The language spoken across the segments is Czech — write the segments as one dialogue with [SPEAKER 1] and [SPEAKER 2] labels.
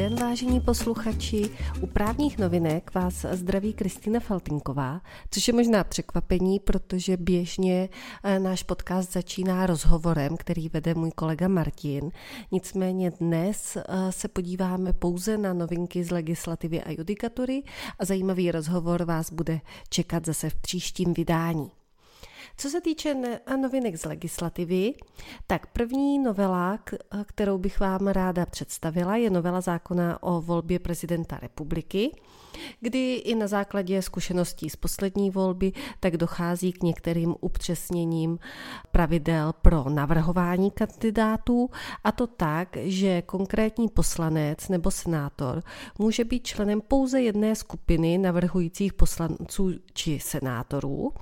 [SPEAKER 1] den, vážení posluchači. U právních novinek vás zdraví Kristýna Faltinková, což je možná překvapení, protože běžně eh, náš podcast začíná rozhovorem, který vede můj kolega Martin. Nicméně dnes eh, se podíváme pouze na novinky z legislativy a judikatury a zajímavý rozhovor vás bude čekat zase v příštím vydání. Co se týče novinek z legislativy, tak první novela, kterou bych vám ráda představila, je novela zákona o volbě prezidenta republiky kdy i na základě zkušeností z poslední volby tak dochází k některým upřesněním pravidel pro navrhování kandidátů a to tak, že konkrétní poslanec nebo senátor může být členem pouze jedné skupiny navrhujících poslanců či senátorů.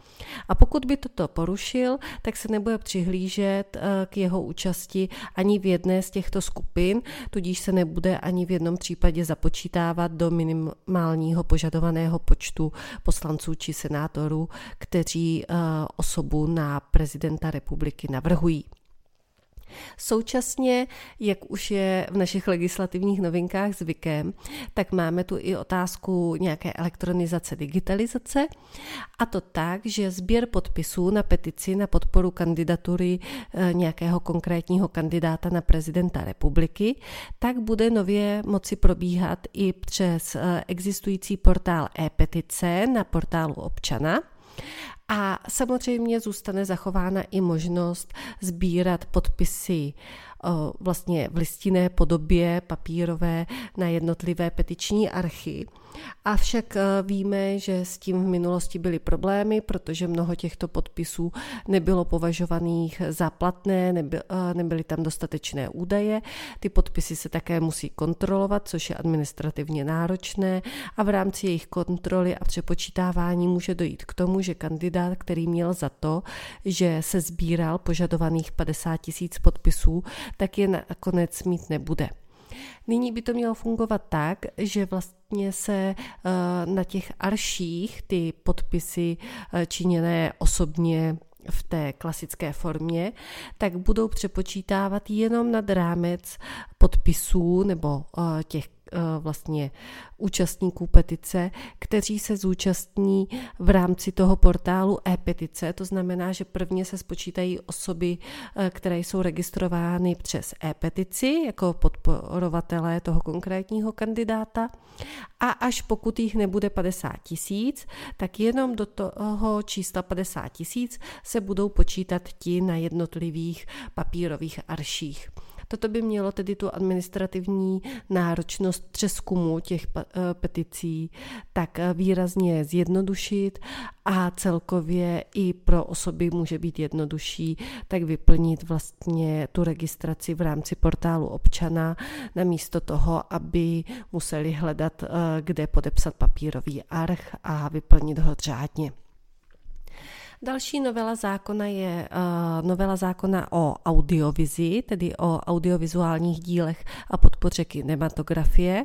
[SPEAKER 1] A pokud by toto porušil, tak se nebude přihlížet eh, k jeho účasti ani v jedné z těchto skupin, tudíž se nebude ani v jednom případě započítávat do minimální minimálního požadovaného počtu poslanců či senátorů, kteří eh, osobu na prezidenta republiky navrhují. Současně, jak už je v našich legislativních novinkách zvykem, tak máme tu i otázku nějaké elektronizace, digitalizace. A to tak, že sběr podpisů na petici na podporu kandidatury eh, nějakého konkrétního kandidáta na prezidenta republiky, tak bude nově moci probíhat i přes eh, existující portál e-petice na portálu občana a samozřejmě zůstane zachována i možnost sbírat podpisy vlastně v listinné podobě papírové na jednotlivé petiční archy. Avšak e, víme, že s tím v minulosti byly problémy, protože mnoho těchto podpisů nebylo považovaných za platné, e, nebyly tam dostatečné údaje. Ty podpisy se také musí kontrolovat, což je administrativně náročné a v rámci jejich kontroly a přepočítávání může dojít k tomu, že kandidát, který měl za to, že se sbíral požadovaných 50 tisíc podpisů, tak je nakonec mít nebude. Nyní by to mělo fungovat tak, že vlastně se eh, na těch arších ty podpisy eh, činěné osobně v té klasické formě, tak budou přepočítávat jenom nad rámec podpisů nebo eh, těch vlastně účastníků petice, kteří se zúčastní v rámci toho portálu e-petice. To znamená, že prvně se spočítají osoby, eh, které jsou registrovány přes e-petici jako podporovatelé toho konkrétního kandidáta a až pokud jich nebude 50 tisíc, tak jenom do toho čísla 50 tisíc se budou počítat ti na jednotlivých papírových arších. Toto by mělo tedy tu administrativní náročnost přeskumu těch eh, peticí tak eh, výrazně zjednodušit a celkově i pro osoby může být jednodušší tak vyplnit vlastně tu registraci v rámci portálu občana, namísto toho, aby museli hledat, eh, kde podepsat papírový arch a vyplnit ho řádně. Další novela zákona je uh, novela zákona o audiovizi, tedy o audiovizuálních dílech a podpoře kinematografie.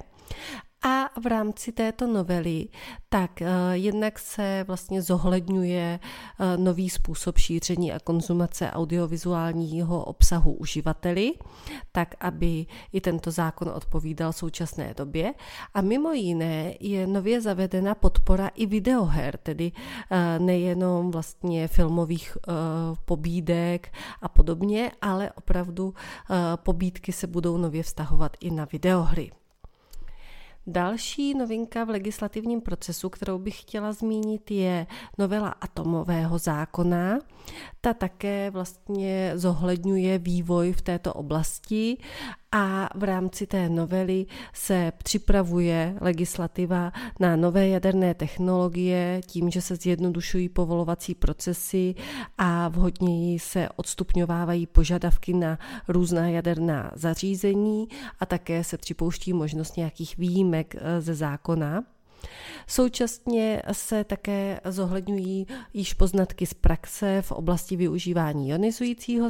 [SPEAKER 1] A v rámci této novely tak uh, jednak se vlastně zohledňuje uh, nový způsob šíření a konzumace audiovizuálního obsahu uživateli, tak aby i tento zákon odpovídal současné době. A mimo jiné je nově zavedena podpora i videoher, tedy uh, nejenom vlastně filmových pobídek a podobně, ale opravdu pobídky se budou nově vztahovat i na videohry. Další novinka v legislativním procesu, kterou bych chtěla zmínit, je novela atomového zákona. Ta také vlastně zohledňuje vývoj v této oblasti a v rámci té novely se připravuje legislativa na nové jaderné technologie tím, že se zjednodušují povolovací procesy a vhodněji se odstupňovávají požadavky na různá jaderná zařízení a také se připouští možnost nějakých výjimek eh, ze zákona. Současně se také zohledňují již poznatky z praxe v oblasti využívání ionizujícího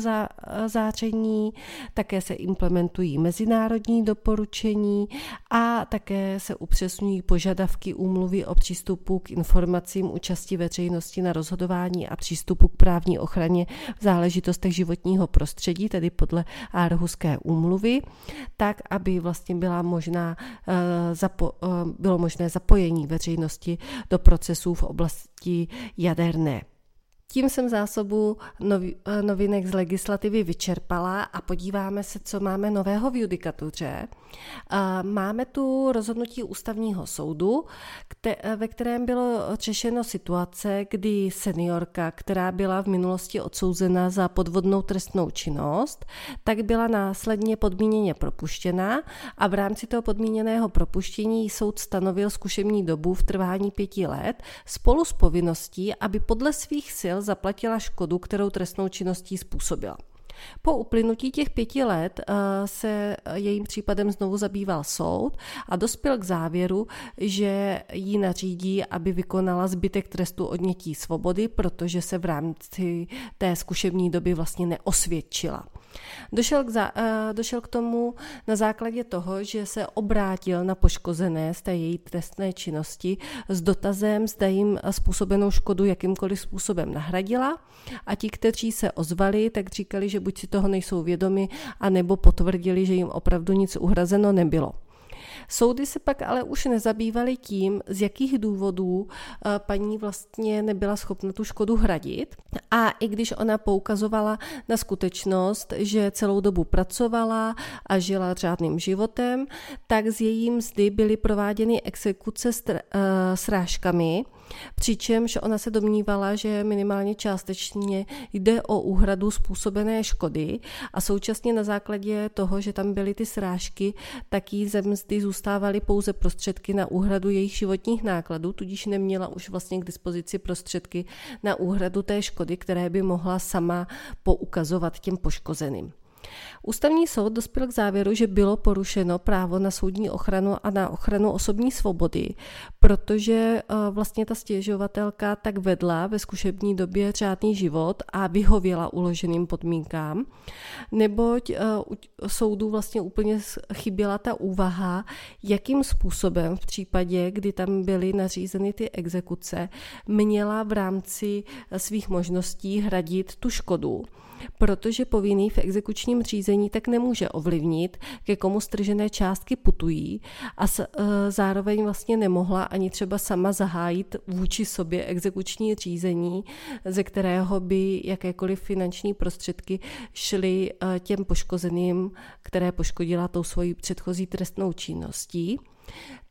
[SPEAKER 1] záření, také se implementují mezinárodní doporučení a také se upřesňují požadavky úmluvy o přístupu k informacím účasti veřejnosti na rozhodování a přístupu k právní ochraně v záležitostech životního prostředí, tedy podle Aarhuské úmluvy, tak, aby vlastně byla možná, eh, eh, bylo možné zapojení veřejnosti do procesů v oblasti jaderné. Tím jsem zásobu eh, novinek z legislativy vyčerpala a podíváme se, co máme nového v judikatuře. Máme tu rozhodnutí ústavního soudu, ve kterém bylo řešeno situace, kdy seniorka, která byla v minulosti odsouzena za podvodnou trestnou činnost, tak byla následně podmíněně propuštěna a v rámci toho podmíněného propuštění soud stanovil zkušební dobu v trvání pěti let spolu s povinností, aby podle svých sil zaplatila škodu, kterou trestnou činností způsobila. Po uplynutí těch pěti let eh, se jejím případem znovu zabýval soud a dospěl k závěru, že jí nařídí, aby vykonala zbytek trestu odnětí svobody, protože se v rámci té zkušební doby vlastně neosvědčila. Došel k, za, uh, došel k tomu na základě toho, že se obrátil na poškozené z té její trestné činnosti s dotazem, zda jim způsobenou škodu jakýmkoliv způsobem nahradila a ti, kteří se ozvali, tak říkali, že buď si toho nejsou vědomi, anebo potvrdili, že jim opravdu nic uhrazeno nebylo. Soudy se pak ale už nezabývaly tím, z jakých důvodů eh, paní vlastně nebyla schopna tu škodu hradit. A i když ona poukazovala na skutečnost, že celou dobu pracovala a žila řádným životem, tak z její mzdy byly prováděny exekuce eh, s rážkami, Přičemž ona se domnívala, že minimálně částečně jde o úhradu způsobené škody a současně na základě toho, že tam byly ty srážky, tak jí ze mzdy zůstávaly pouze prostředky na úhradu jejich životních nákladů, tudíž neměla už vlastně k dispozici prostředky na úhradu té škody, které by mohla sama poukazovat těm poškozeným. Ústavní soud dospěl k závěru, že bylo porušeno právo na soudní ochranu a na ochranu osobní svobody, protože eh, vlastně ta stěžovatelka tak vedla ve zkušební době řádný život a vyhověla uloženým podmínkám, neboť eh, soudu vlastně úplně chyběla ta úvaha, jakým způsobem v případě, kdy tam byly nařízeny ty exekuce, měla v rámci svých možností hradit tu škodu protože povinný v exekučním řízení tak nemůže ovlivnit, ke komu stržené částky putují a s, e, zároveň vlastně nemohla ani třeba sama zahájit vůči sobě exekuční řízení, ze kterého by jakékoliv finanční prostředky šly e, těm poškozeným, které poškodila tou svojí předchozí trestnou činností.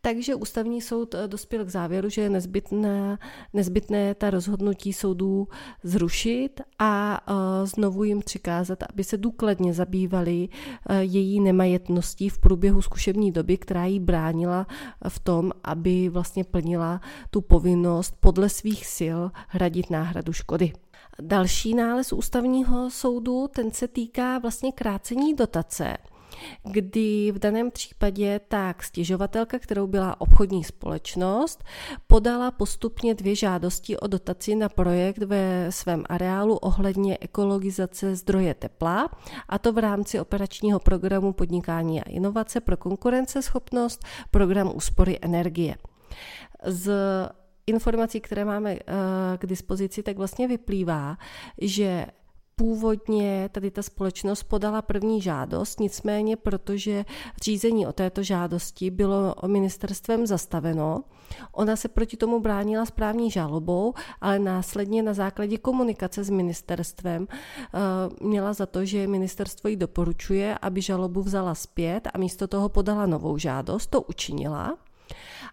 [SPEAKER 1] Takže ústavní soud eh, dospěl k závěru, že je nezbytné, nezbytné ta rozhodnutí soudů zrušit a eh, znovu jim přikázat, aby se důkladně zabývali eh, její nemajetností v průběhu zkušební doby, která jí bránila v tom, aby vlastně plnila tu povinnost podle svých sil hradit náhradu škody. Další nález ústavního soudu, ten se týká vlastně krácení dotace kdy v daném případě tak stěžovatelka, kterou byla obchodní společnost, podala postupně dvě žádosti o dotaci na projekt ve svém areálu ohledně ekologizace zdroje tepla, a to v rámci operačního programu podnikání a inovace pro konkurenceschopnost, program úspory energie. Z informací, které máme eh, k dispozici, tak vlastně vyplývá, že Původně tady ta společnost podala první žádost, nicméně protože řízení o této žádosti bylo ministerstvem zastaveno, ona se proti tomu bránila správní žalobou, ale následně na základě komunikace s ministerstvem uh, měla za to, že ministerstvo jí doporučuje, aby žalobu vzala zpět a místo toho podala novou žádost. To učinila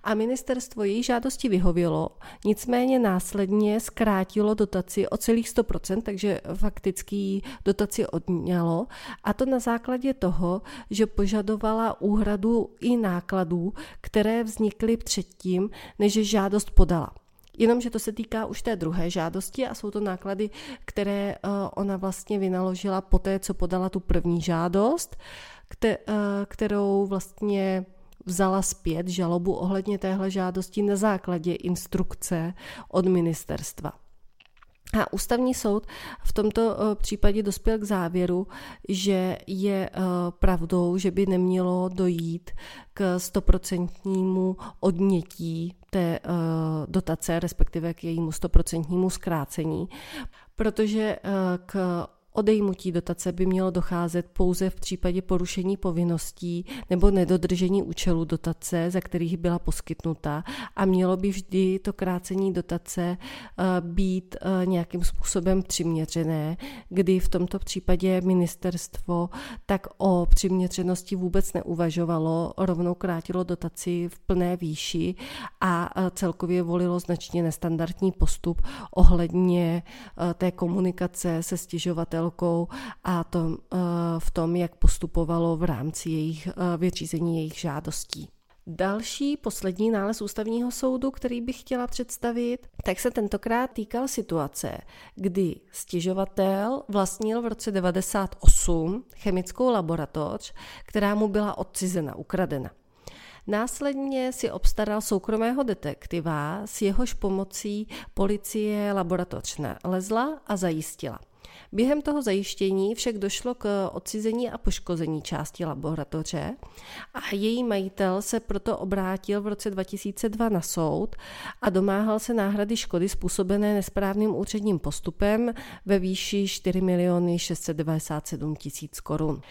[SPEAKER 1] a ministerstvo její žádosti vyhovělo, nicméně následně zkrátilo dotaci o celých 100%, takže fakticky dotaci odňalo a to na základě toho, že požadovala úhradu i nákladů, které vznikly předtím, než žádost podala. Jenomže to se týká už té druhé žádosti a jsou to náklady, které eh, ona vlastně vynaložila po té, co podala tu první žádost, kterou vlastně vzala zpět žalobu ohledně téhle žádosti na základě instrukce od ministerstva. A ústavní soud v tomto eh, případě dospěl k závěru, že je eh, pravdou, že by nemělo dojít k stoprocentnímu odnětí té eh, dotace, respektive k jejímu stoprocentnímu zkrácení, protože k odejmutí dotace by mělo docházet pouze v případě porušení povinností nebo nedodržení účelu dotace, za kterých byla poskytnuta a mělo by vždy to krácení dotace eh, být eh, nějakým způsobem přiměřené, kdy v tomto případě ministerstvo tak o přiměřenosti vůbec neuvažovalo, rovnou krátilo dotaci v plné výši a eh, celkově volilo značně nestandardní postup ohledně té komunikace se stěžovatelem velkou a to, eh, v tom, jak postupovalo v rámci jejich eh, vyřízení jejich žádostí. Další, poslední nález ústavního soudu, který bych chtěla představit, tak se tentokrát týkal situace, kdy stěžovatel vlastnil v roce 98 chemickou laboratoř, která mu byla odcizena, ukradena. Následně si obstaral soukromého detektiva, s jehož pomocí policie laboratoř nalezla a zajistila. Během toho zajištění však došlo k odcizení a poškození části laboratoře a její majitel se proto obrátil v roce 2002 na soud a domáhal se náhrady škody způsobené nesprávným úředním postupem ve výši 4 miliony 697 tisíc korun.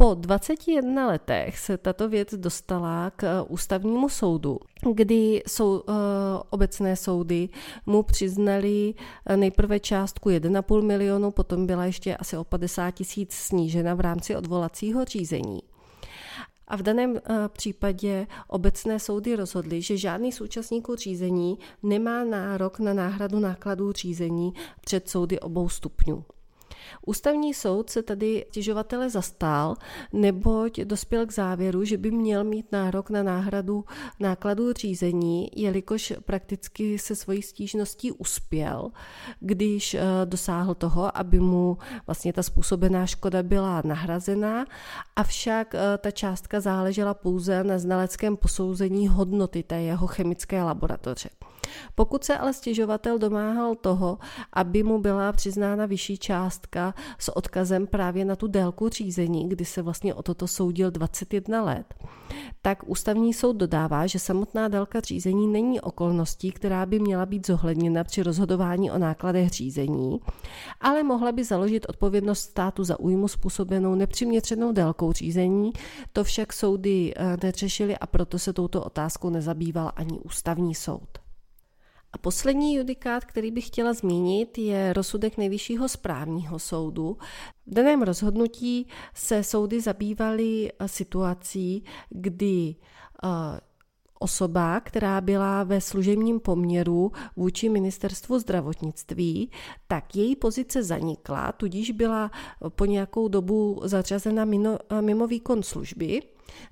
[SPEAKER 1] Po 21 letech se tato věc dostala k ústavnímu soudu, kdy sou, uh, obecné soudy mu přiznali eh, nejprve částku 1,5 milionu, potom byla ještě asi o 50 tisíc snížena v rámci odvolacího řízení. A v daném případě obecné soudy rozhodly, že žádný z účastníků řízení nemá nárok na náhradu nákladů řízení před soudy obou stupňů. Ústavní soud se tady stěžovatele zastal, neboť dospěl k závěru, že by měl mít nárok na náhradu nákladů řízení, jelikož prakticky se svojí stížností uspěl, když eh, dosáhl toho, aby mu vlastně ta způsobená škoda byla nahrazená, avšak eh, ta částka záležela pouze na znaleckém posouzení hodnoty té jeho chemické laboratoře. Pokud se ale stěžovatel domáhal toho, aby mu byla přiznána vyšší částka s odkazem právě na tu délku řízení, kdy se vlastně o toto soudil 21 let, tak ústavní soud dodává, že samotná délka řízení není okolností, která by měla být zohledněna při rozhodování o nákladech řízení, ale mohla by založit odpovědnost státu za újmu způsobenou nepřiměřenou délkou řízení. To však soudy eh, neřešily a proto se touto otázkou nezabýval ani ústavní soud. A poslední judikát, který bych chtěla zmínit, je rozsudek Nejvyššího správního soudu. V daném rozhodnutí se soudy zabývaly eh, situací, kdy eh, osoba, která byla ve služebním poměru vůči ministerstvu zdravotnictví, tak její pozice zanikla, tudíž byla po nějakou dobu zařazena eh, mimo výkon služby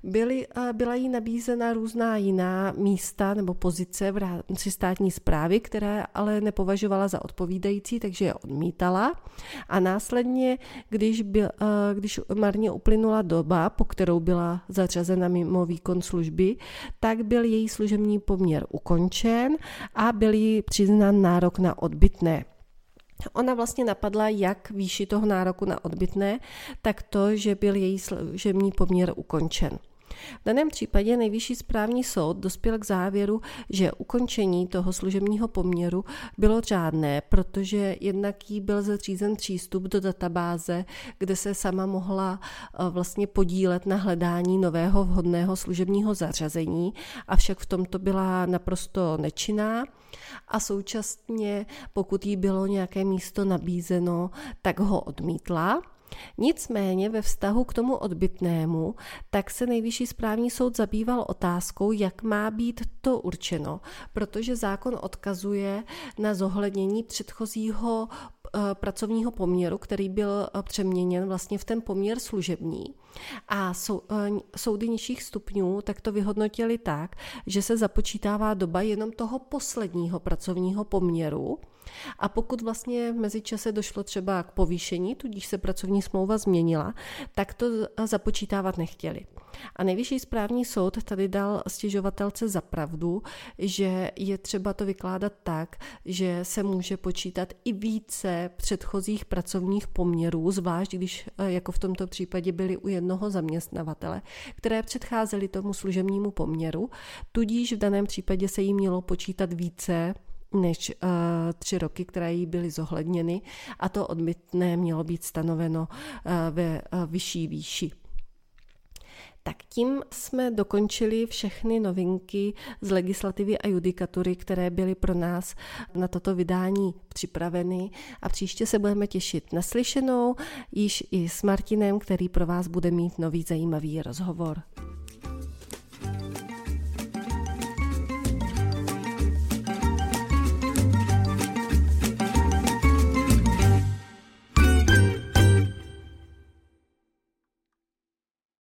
[SPEAKER 1] Byly, byla jí nabízena různá jiná místa nebo pozice v rámci státní zprávy, které ale nepovažovala za odpovídající, takže je odmítala. A následně, když, byl, když marně uplynula doba, po kterou byla zařazena mimo výkon služby, tak byl její služební poměr ukončen a byl jí přiznán nárok na odbytné. Ona vlastně napadla jak výši toho nároku na odbytné, tak to, že byl její služební poměr ukončen. V daném případě nejvyšší správní soud dospěl k závěru, že ukončení toho služebního poměru bylo řádné, protože jednak jí byl zřízen přístup do databáze, kde se sama mohla eh, vlastně podílet na hledání nového vhodného služebního zařazení, avšak v tomto byla naprosto nečinná a současně, pokud jí bylo nějaké místo nabízeno, tak ho odmítla. Nicméně ve vztahu k tomu odbytnému, tak se nejvyšší správní soud zabýval otázkou, jak má být to určeno, protože zákon odkazuje na zohlednění předchozího eh, pracovního poměru, který byl eh, přeměněn vlastně v ten poměr služební. A sou, eh, soudy nižších stupňů tak to vyhodnotili tak, že se započítává doba jenom toho posledního pracovního poměru, a pokud vlastně v mezičase došlo třeba k povýšení, tudíž se pracovní smlouva změnila, tak to započítávat nechtěli. A nejvyšší správní soud tady dal stěžovatelce za pravdu, že je třeba to vykládat tak, že se může počítat i více předchozích pracovních poměrů, zvlášť když eh, jako v tomto případě byly u jednoho zaměstnavatele, které předcházely tomu služebnímu poměru, tudíž v daném případě se jí mělo počítat více než uh, tři roky, které jí byly zohledněny a to odbytné mělo být stanoveno uh, ve uh, vyšší výši. Tak tím jsme dokončili všechny novinky z legislativy a judikatury, které byly pro nás na toto vydání připraveny a příště se budeme těšit na slyšenou již i s Martinem, který pro vás bude mít nový zajímavý rozhovor.